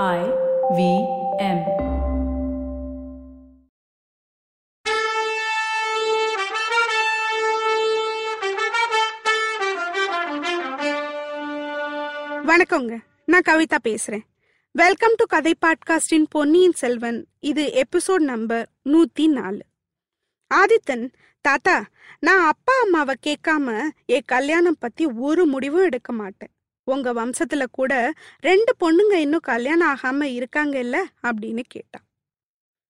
I V M. வணக்கங்க. நான் கவிதா பேசுறேன். வெல்கம் டு கதை பாட்காஸ்டின் பொன்னியின் செல்வன் இது எபிசோட் நம்பர் நூத்தி நாலு ஆதித்தன் தாத்தா நான் அப்பா அம்மாவை கேட்காம என் கல்யாணம் பத்தி ஒரு முடிவும் எடுக்க மாட்டேன். உங்க வம்சத்துல கூட ரெண்டு பொண்ணுங்க இன்னும் கல்யாணம் ஆகாம இருக்காங்க இல்ல அப்படின்னு கேட்டான்.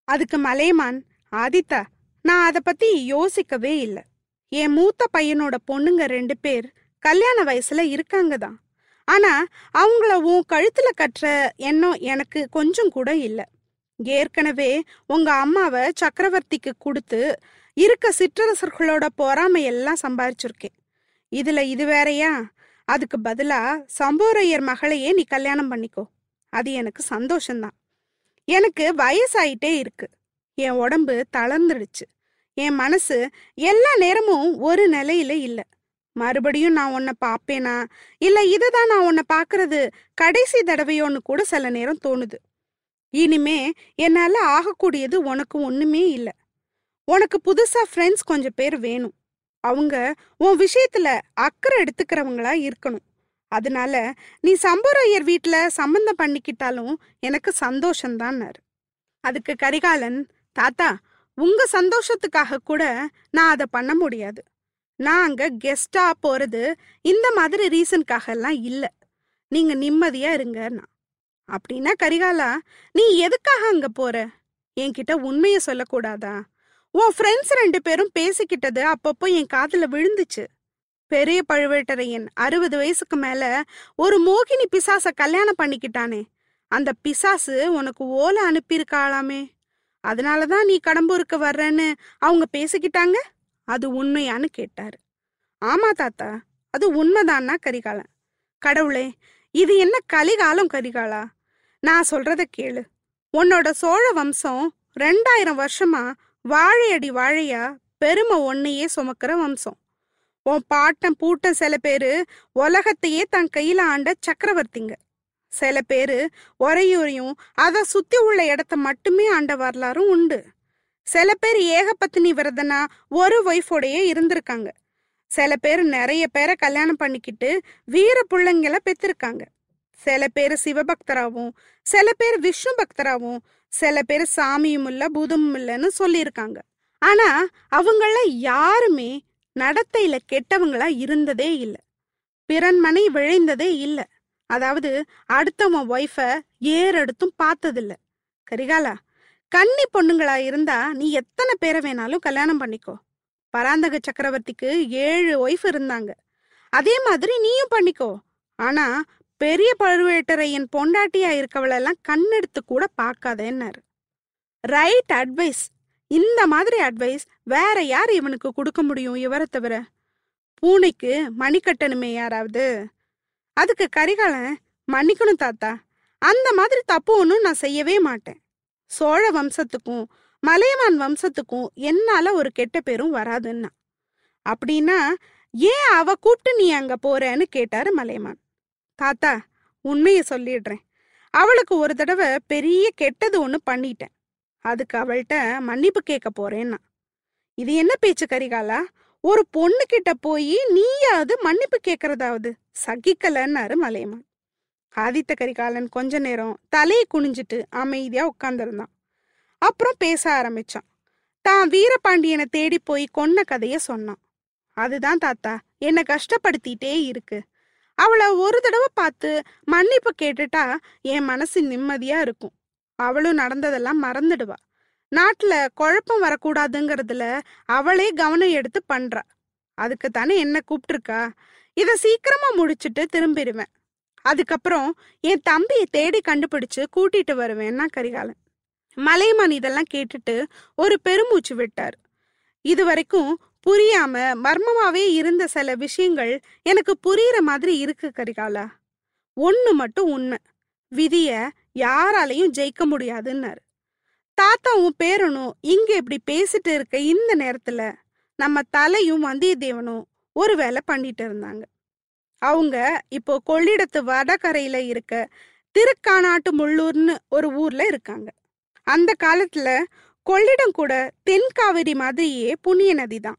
அதுக்கு மலையமான் ஆதித்தா நான் அதை பத்தி யோசிக்கவே இல்லை. என் மூத்த பையனோட பொண்ணுங்க ரெண்டு பேர் கல்யாண வயசுல இருக்காங்க தான். ஆனா அவங்கள உன் கழுத்துல கட்டுற எண்ணம் எனக்கு கொஞ்சம் கூட இல்லை. ஏற்கனவே உங்க அம்மாவை சக்கரவர்த்திக்கு கொடுத்து இருக்க சிற்றரசர்களோட பொறாமையெல்லாம் சம்பாரிச்சிருக்கேன். இதுல இது வேறயா? அதுக்கு பதிலா சம்போரையர் மகளையே நீ கல்யாணம் பண்ணிக்கோ. அது எனக்கு சந்தோஷம்தான். எனக்கு வயசாயிட்டே இருக்கு. என் உடம்பு தளர்ந்துடுச்சு. என் மனசு எல்லா நேரமும் ஒரு நிலையில இல்ல. மறுபடியும் நான் உன்னை பாப்பேனா இல்ல இதுதான் நான் உன்னை பாக்குறது கடைசி தடவையோன்னு கூட சில நேரம் தோணுது. இனிமே என்னால ஆகக்கூடியது உனக்கு ஒண்ணுமே இல்ல. உனக்கு புதுசா ஃப்ரெண்ட்ஸ் கொஞ்சம் பேர் வேணும். அவங்க உன் விஷயத்துல அக்கறை எடுத்துக்கிறவங்களா இருக்கணும். அதனால நீ சம்புரையர் வீட்ல சம்பந்தம் பண்ணிக்கிட்டாலும் எனக்கு சந்தோஷந்தான்னாரு அதுக்கு கரிகாலன் தாத்தா உங்க சந்தோஷத்துக்காக கூட நான் அதை பண்ண முடியாது. நான் அங்க கெஸ்டா போறது இந்த மாதிரி ரீசனுக்காக எல்லாம் இல்ல. நீங்க நிம்மதியா இருங்கன்னா அப்படின்னா கரிகாலா நீ எதுக்காக அங்க போற? என்கிட்ட உண்மைய சொல்லக்கூடாதா? உன் ஃப்ரெண்ட்ஸ் ரெண்டு பேரும் பேசிக்கிட்டது அப்பப்போ என் காதுல விழுந்துச்சு. பெரிய பழுவேட்டரையன் அறுபது வயசுக்கு மேல ஒரு மோகினி பிசாச கல்யாணம் பண்ணிக்கிட்டானே. அந்த பிசாசு உனக்கு ஓலை அனுப்பியிருக்காளாமே. அதனாலதான் நீ கடம்பூருக்கு வர்றேன்னு அவங்க பேசிக்கிட்டாங்க? அது உண்மையான்னு கேட்டாரு. ஆமா தாத்தா அது உண்மைதான்னா கரிகாலன். கடவுளே இது என்ன கலிகாலம் கரிகாலா? நான் சொல்றத கேளு. உன்னோட சோழ வம்சம் ரெண்டாயிரம் வருஷமா வாழையடி வாழையா? பெருமை ஒன்னையே சுமக்கிற வம்சம். உன் பாட்டன் பூட்டன் சில பேரு உலகத்தையே தன் கையில ஆண்ட சக்கரவர்த்திங்க. சில பேரு உரையூரையும் அதை சுத்தி உள்ள இடத்த மட்டுமே ஆண்ட வரலாறும் உண்டு. சில பேர் ஏகபத்தினி விரதனா ஒரு ஒய்ஃபோடையே இருந்திருக்காங்க. சில பேர் நிறைய பேரை கல்யாணம் பண்ணிக்கிட்டு வீர பிள்ளைங்கள பெற்றிருக்காங்க. சில பேர் சிவபக்தராவும் சில பேர் விஷ்ணு பக்தராவும் சில பேர் சாமியும் இல்ல பூதமும் இல்லைன்னு சொல்லியிருக்காங்க. ஆனா அவங்கள யாருமே நடத்தையில கெட்டவங்களா இருந்ததே இல்ல. பிறன்மனை விழைந்ததே இல்ல. அதாவது அடுத்தவன் ஒய்ஃப ஏறெடுத்தும் பார்த்ததில்ல. கரிகாலா கன்னி பொண்ணுங்களா இருந்தா நீ எத்தனை பேரை வேணாலும் கல்யாணம் பண்ணிக்கோ. பராந்தக சக்கரவர்த்திக்கு ஏழு ஒய்ஃப் இருந்தாங்க. அதே மாதிரி நீயும் பண்ணிக்கோ. ஆனா பெரிய பழுவேட்டரையின் பொண்டாட்டியா இருக்கவளெல்லாம் கண்ணெடுத்து கூட பார்க்காதேன்னாரு. ரைட் அட்வைஸ் இந்த மாதிரி அட்வைஸ் வேற யார் இவனுக்கு கொடுக்க முடியும் இவரை தவிர? பூனைக்கு மணிக்கட்டணுமே யாராவது? அதுக்கு கரிகாலன் மன்னிக்கணும் தாத்தா. அந்த மாதிரி தப்பு ஒன்றும் நான் செய்யவே மாட்டேன். சோழ வம்சத்துக்கும் மலையமான் வம்சத்துக்கும் என்னால ஒரு கெட்ட பேரும் வராதுன்னா. அப்படின்னா ஏன் அவ கூப்பிட்டு நீ அங்க போறேன்னு கேட்டாரு மலையமான் தாத்தா உண்மைய சொல்லிடுறேன். அவளுக்கு ஒரு தடவை பெரிய கெட்டது ஒன்று பண்ணிட்டேன். அதுக்கு அவள்கிட்ட மன்னிப்பு கேட்க போறேன்னா. இது என்ன பேச்சு கரிகாலா? ஒரு பொண்ணு கிட்ட போய் நீயாவது மன்னிப்பு கேட்கறதாவது? சகிக்கலன்னாரு மலையமான். ஆதித்த கரிகாலன் கொஞ்ச நேரம் தலையை குனிஞ்சிட்டு அமைதியா உட்கார்ந்துருந்தான். அப்புறம் பேச ஆரம்பிச்சான். தான் வீரபாண்டியனை தேடி போய் கொன்ன கதைய சொன்னான். அதுதான் தாத்தா என்னை கஷ்டப்படுத்திட்டே இருக்கு. அவளை ஒரு தடவை பார்த்து மன்னிப்பு கேட்டுட்டா என் மனசு நிம்மதியா இருக்கும். அவளும் நடந்ததெல்லாம் மறந்துடுவா. நாட்டுல குழப்பம் வரக்கூடாதுங்கிறதுல அவளே கவனம் எடுத்து பண்றா. அதுக்கு தானே என்ன கூப்பிட்டுருக்கா இதை சீக்கிரமா முடிச்சிட்டு திரும்பிடுவேன். அதுக்கப்புறம் என் தம்பியை தேடி கண்டுபிடிச்சு கூட்டிட்டு வருவேன்னா கரிகாலன். மலையமான் இதெல்லாம் கேட்டுட்டு ஒரு பெருமூச்சு விட்டார். இது வரைக்கும் புரியாம மர்மமாவே இருந்த சில விஷயங்கள் எனக்கு புரியுற மாதிரி இருக்கு கரிகாலா. ஒன்று மட்டும் உண்மை. விதிய யாராலையும் ஜெயிக்க முடியாதுன்னாரு. தாத்தாவும் பேரனும் இங்க இப்படி பேசிட்டு இருக்க இந்த நேரத்துல நம்ம தலையும் வந்தியத்தேவனும் ஒரு வேலை பண்ணிட்டு இருந்தாங்க. அவங்க இப்போ கொள்ளிடத்து வடகரையில இருக்க திருக்கானாட்டு முள்ளூர்னு ஒரு ஊர்ல இருக்காங்க. அந்த காலத்துல கொள்ளிடம் கூட தென்காவிரி மாதிரியே புண்ணிய நதி தான்.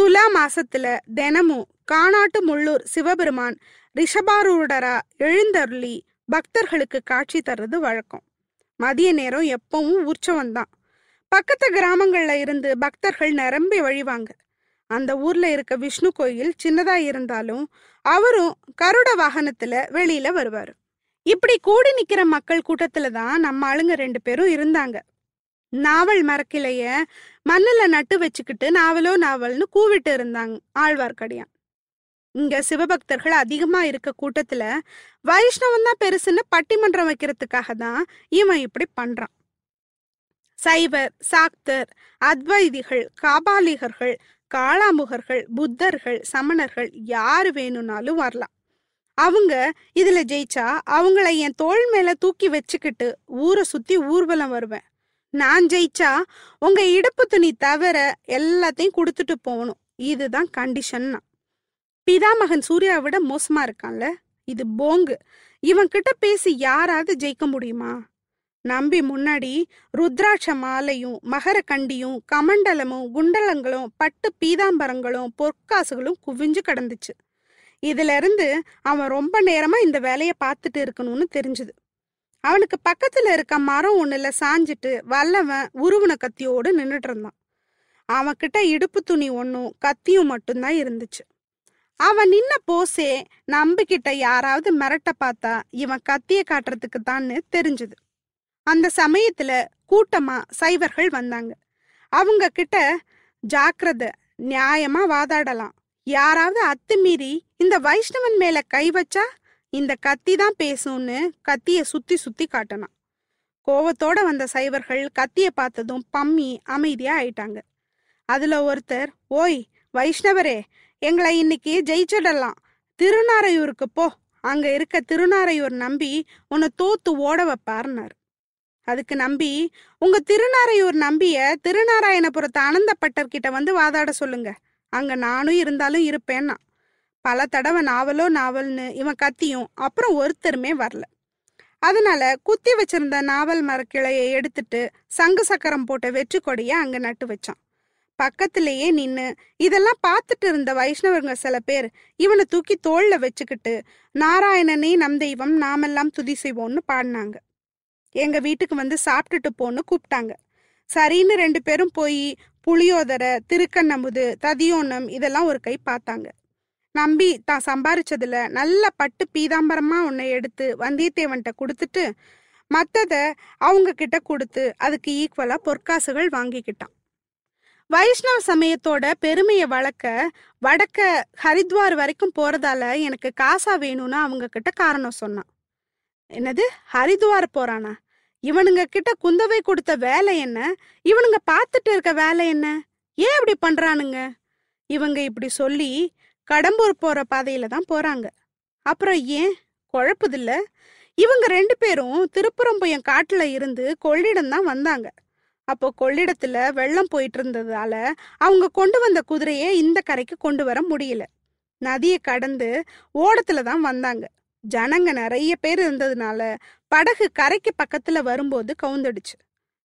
துலா மாசத்துல தினமும் காணாட்டு முள்ளூர் சிவபெருமான் ரிஷபாரூடரா எழுந்தருளி பக்தர்களுக்கு காட்சி தர்றது வழக்கம். மதிய நேரம் எப்பவும் உற்சவம் தான். பக்கத்து கிராமங்கள்ல இருந்து பக்தர்கள் நிரம்பி வழிவாங்க. அந்த ஊர்ல இருக்க விஷ்ணு கோயில் சின்னதா இருந்தாலும் அவரும் கருட வாகனத்துல வெளியில வருவாரு. இப்படி கூடி நிக்கிற மக்கள் கூட்டத்துல தான் நம்ம ஆளுங்க ரெண்டு பேரும் இருந்தாங்க. நாவல் மரக்கிளைய மண்ணுல நட்டு வச்சுக்கிட்டு நாவலோ நாவல்னு கூவிட்டு இருந்தாங்க ஆழ்வார்க்கடியான். இங்க சிவபக்தர்கள் அதிகமா இருக்க கூட்டத்துல வைஷ்ணவம் தான் பெருசுன்னு பட்டிமன்றம் வைக்கிறதுக்காக தான் இவன் இப்படி பண்றான். சைவர் சாக்தர் அத்வைதிகள் காபாலிகர்கள் காளாமுகர்கள் புத்தர்கள் சமணர்கள் யாரு வேணும்னாலும் வரலாம். அவங்க இதுல ஜெயிச்சா அவங்கள என் தோள் மேல தூக்கி வச்சுக்கிட்டு ஊரை சுத்தி ஊர்வலம் வருவேன். நான் ஜெயிச்சா உங்க இடுப்பு துணி தவிர எல்லாத்தையும் கொடுத்துட்டு போகணும். இதுதான் கண்டிஷன்னா பிதாமகன் சூர்யாவை விட மோசமா இருக்கான்ல? இது போங்கு. இவன் கிட்ட பேசி யாராவது ஜெயிக்க முடியுமா? நம்பி முன்னாடி ருத்ராட்ச மாலையும் மகர கண்டியும் கமண்டலமும் குண்டலங்களும் பட்டு பீதாம்பரங்களும் பொற்காசுகளும் குவிஞ்சு கிடந்துச்சு. இதுல இருந்து அவன் ரொம்ப நேரமா இந்த வேலையை பார்த்துட்டு இருக்கணும்னு தெரிஞ்சுது. அவனுக்கு பக்கத்துல இருக்க மரம் ஒண்ணுல சாஞ்சிட்டு வல்லவன் உருவன கத்தியோடு நின்றுட்டு இருந்தான். அவன்கிட்ட இடுப்பு துணி ஒன்னும் கத்தியும் மட்டும்தான் இருந்துச்சு. அவன் நின்ன போசே நம்பிக்கிட்ட யாராவது மிரட்ட பார்த்தா இவன் கத்திய காட்டுறதுக்கு தான்னு தெரிஞ்சுது. அந்த சமயத்துல கூட்டமா சைவர்கள் வந்தாங்க. அவங்க கிட்ட ஜாக்கிரத நியாயமா வாதாடலாம். யாராவது அத்துமீறி இந்த வைஷ்ணவன் மேல கை வச்சா இந்த கத்தி தான் பேசும்னு கத்திய சுத்தி சுத்தி காட்டினான். கோவத்தோட வந்த சைவர்கள் கத்திய பார்த்ததும் பம்மி அமைதியா ஆயிட்டாங்க. அதுல ஒருத்தர் ஓய் வைஷ்ணவரே எங்களை இன்னைக்கு ஜெயிச்சிடலாம். திருநாரையூருக்கு போ. அங்க இருக்க திருநாரையூர் நம்பி உன்னை தோத்து ஓட வைப்பாருனார். அதுக்கு நம்பி உங்க திருநாரையூர் நம்பிய திருநாராயணபுரத்து அனந்தப்பட்டர்கிட்ட வந்து வாதாட சொல்லுங்க. அங்க நானும் இருந்தாலும் இருப்பேன்னா. பல தடவை நாவலோ நாவல்னு இவன் கத்தியும் அப்புறம் ஒருத்தருமே வரல. அதனால குத்தி வச்சிருந்த நாவல் மரக்கிளையை எடுத்துட்டு சங்கு சக்கரம் போட்ட வெற்றி கொடிய அங்க நட்டு வச்சான். பக்கத்திலேயே நின்னு இதெல்லாம் பார்த்துட்டு இருந்த வைஷ்ணவருங்க சில பேர் இவனை தூக்கி தோல்ல வச்சுக்கிட்டு நாராயணனே நம் தெய்வம் நாமெல்லாம் துதி செய்வோம்னு பாடினாங்க. எங்க வீட்டுக்கு வந்து சாப்பிட்டுட்டு போன்னு கூப்பிட்டாங்க. சரின்னு ரெண்டு பேரும் போய் புளியோதரை திருக்கண்ணமுது ததியோன்னம் இதெல்லாம் ஒரு கை பார்த்தாங்க. நம்பி தான் சம்பாரிச்சதுல நல்ல பட்டு பீதாம்பரமா உன்னை எடுத்து வந்தியத்தேவன்கிட்ட கொடுத்துட்டு மற்றதை அவங்க கிட்ட கொடுத்து அதுக்கு ஈக்குவலா பொற்காசுகள் வாங்கிக்கிட்டான். வைஷ்ணவ சமயத்தோட பெருமையை வளர்க்க வடக்க ஹரித்வார் வரைக்கும் போறதால எனக்கு காசா வேணும்னு அவங்க கிட்ட காரணம் சொன்னான். என்னது? ஹரித்வார் போறானா? இவனுங்க கிட்ட குந்தவை கொடுத்த வேலை என்ன? இவனுங்க பார்த்துட்டு இருக்க வேலை என்ன? ஏன் இப்படி பண்றானுங்க? இவங்க இப்படி சொல்லி கடம்பூர் போற பாதையில தான் போறாங்க. அப்புறம் ஏன்? குழப்புதில்ல. இவங்க ரெண்டு பேரும் திருப்புறம்புயம் காட்டுல இருந்து கொள்ளிடம் தான் வந்தாங்க. அப்போ கொள்ளிடத்துல வெள்ளம் போயிட்டு இருந்ததால அவங்க கொண்டு வந்த குதிரையை இந்த கரைக்கு கொண்டு வர முடியல. நதியை கடந்து ஓடத்துல தான் வந்தாங்க. ஜனங்க நிறைய பேர் இருந்ததுனால படகு கரைக்கு பக்கத்துல வரும்போது கவுந்துடுச்சு.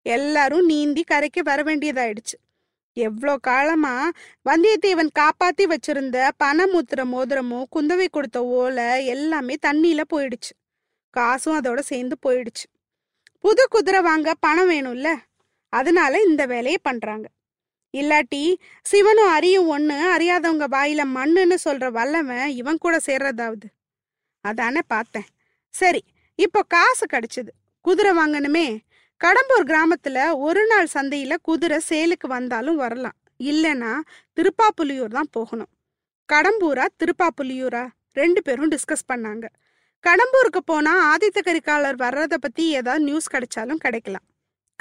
எல்லாரும் நீந்தி கரைக்கு வர வேண்டியதாயிடுச்சு. எவ்வளோ காலமா வந்தியத்தேவன் காப்பாத்தி வச்சிருந்த பணமுத்திர மோதிரமும் குந்தவை கொடுத்த ஓலை எல்லாமே தண்ணியில போயிடுச்சு. காசும் அதோட சேர்ந்து போயிடுச்சு. புது குதிரை வாங்க பணம் வேணும்ல? அதனால இந்த வேலையை பண்றாங்க. இல்லாட்டி சிவனும் அறியும் ஒண்ணு அறியாதவங்க வாயில மண்ணுன்னு சொல்ற வல்லவன் இவன் கூட சேர்றதாவது. அதானே பார்த்தேன். சரி இப்போ காசு கிடைச்சது. குதிரை வாங்கணுமே கடம்பூர் கிராமத்துல ஒரு நாள் சந்தையில குதிரை சேலுக்கு வந்தாலும் வரலாம். இல்லைன்னா திருப்பாப்புலியூர் தான் போகணும். கடம்பூரா திருப்பாப்புலியூரா? ரெண்டு பேரும் டிஸ்கஸ் பண்ணாங்க. கடம்பூருக்கு போனா ஆதித்த கரிகாலர் வர்றத பத்தி ஏதாவது நியூஸ் கிடைச்சாலும் கிடைக்கலாம்.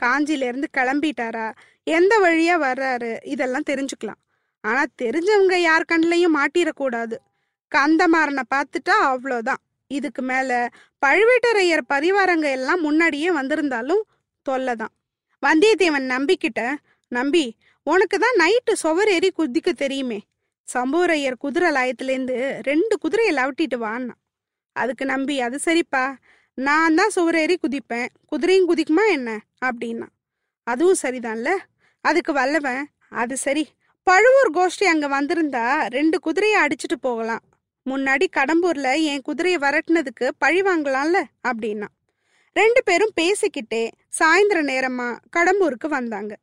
காஞ்சியிலேருந்து இருந்து கிளம்பிட்டாரா? எந்த வழியா வர்றாரு? இதெல்லாம் தெரிஞ்சுக்கலாம். ஆனா தெரிஞ்சவங்க யார் கண்ணிலையும் மாட்டிடக்கூடாது. கந்தமாறனை பார்த்துட்டா அவ்வளோதான் இதுக்கு மேல பழுவேட்டரையர் பரிவாரங்க எல்லாம் முன்னாடியே வந்திருந்தாலும் தொல்லைதான். வந்தியத்தேவன் நம்பிக்கிட்ட நம்பி உனக்கு தான் நைட்டு சுவர் ஏறி குதிக்க தெரியுமே. சம்புவரையர் குதிரை லாயத்துலேருந்து ரெண்டு குதிரையை லவட்டிட்டு வான்னா. அதுக்கு நம்பி அது சரிப்பா. நான் தான் சுவரேறி குதிப்பேன். குதிரையும் குதிக்குமா என்ன? அப்படின்னா. அதுவும் சரிதான்ல. அதுக்கு வல்லவன் அது சரி. பழுவூர் கோஷ்டி அங்கே வந்திருந்தா ரெண்டு குதிரையை அடிச்சிட்டு போகலாம். முன்னாடி கடம்பூர்ல என் குதிரையை வரட்டினதுக்கு பழி வாங்கலாம்ல அப்படின்னா. ரெண்டு பேரும் பேசிக்கிட்டே சாயந்தர நேரமா கடம்பூருக்கு வந்தாங்க.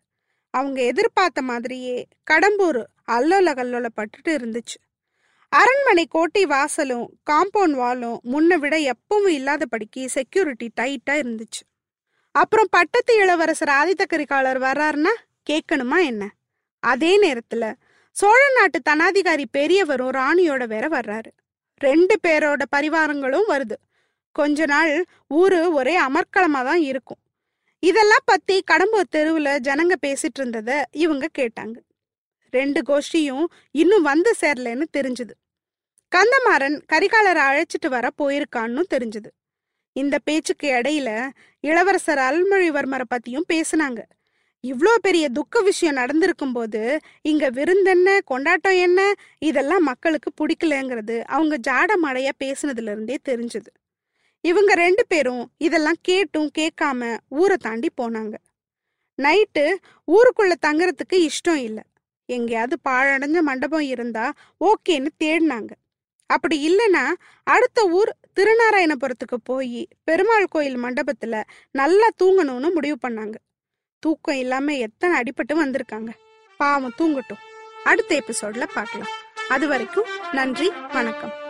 அவங்க எதிர்பார்த்த மாதிரியே கடம்பூர் அல்லோல கல்லோல பட்டுட்டு இருந்துச்சு. அரண்மனை கோட்டை வாசலும் காம்பவுண்ட் வாலும் முன்ன விட எப்பவும் இல்லாதபடிக்கு செக்யூரிட்டி டைட்டா இருந்துச்சு. அப்புறம் பட்டத்து இளவரசர் ஆதித்த கரிகாலர் வர்றாருன்னா கேட்கணுமா என்ன? அதே நேரத்துல சோழ நாட்டு தனாதிகாரி பெரியவரும் ராணியோட வேற வர்றாரு. ரெண்டு பேரோட பரிவாரங்களும் வருது. கொஞ்ச நாள் ஊரு ஒரே அமர்க்களமா தான் இருக்கும். இதெல்லாம் பத்தி கடம்பூர் தெருவுல ஜனங்க பேசிட்டு இருந்தத இவங்க கேட்டாங்க. ரெண்டு கோஷ்டியும் இன்னும் வந்து சேரலன்னு தெரிஞ்சுது. கந்தமாறன் கரிகாலரை அழைச்சிட்டு வர போயிருக்கான்னு தெரிஞ்சுது. இந்த பேச்சுக்கு இடையில இளவரசர் அருள்மொழிவர்மரை பத்தியும் பேசினாங்க. இவ்வளோ பெரிய துக்க விஷயம் நடந்திருக்கும் போது இங்க விருந்தென்ன கொண்டாட்டம் என்ன இதெல்லாம் மக்களுக்கு பிடிக்கலங்கிறது அவங்க ஜாட மடையா பேசுனதுல இருந்தே தெரிஞ்சது. இவங்க ரெண்டு பேரும் இதெல்லாம் கேட்டும் கேட்காம ஊரை தாண்டி போனாங்க. நைட்டு ஊருக்குள்ள தங்குறதுக்கு இஷ்டம் இல்லை. எங்கேயாவது பாழடைஞ்ச மண்டபம் இருந்தா ஓகேன்னு தேடினாங்க. அப்படி இல்லைன்னா அடுத்த ஊர் திருநாராயணபுரத்துக்கு போய் பெருமாள் கோயில் மண்டபத்துல நல்லா தூங்கணும்னு முடிவு பண்ணாங்க. தூக்கம் இல்லாம எத்தனை அடிபட்டு வந்திருக்காங்க. பாவம் தூங்கட்டும். அடுத்த எபிசோட்ல பார்க்கலாம். அது வரைக்கும் நன்றி வணக்கம்.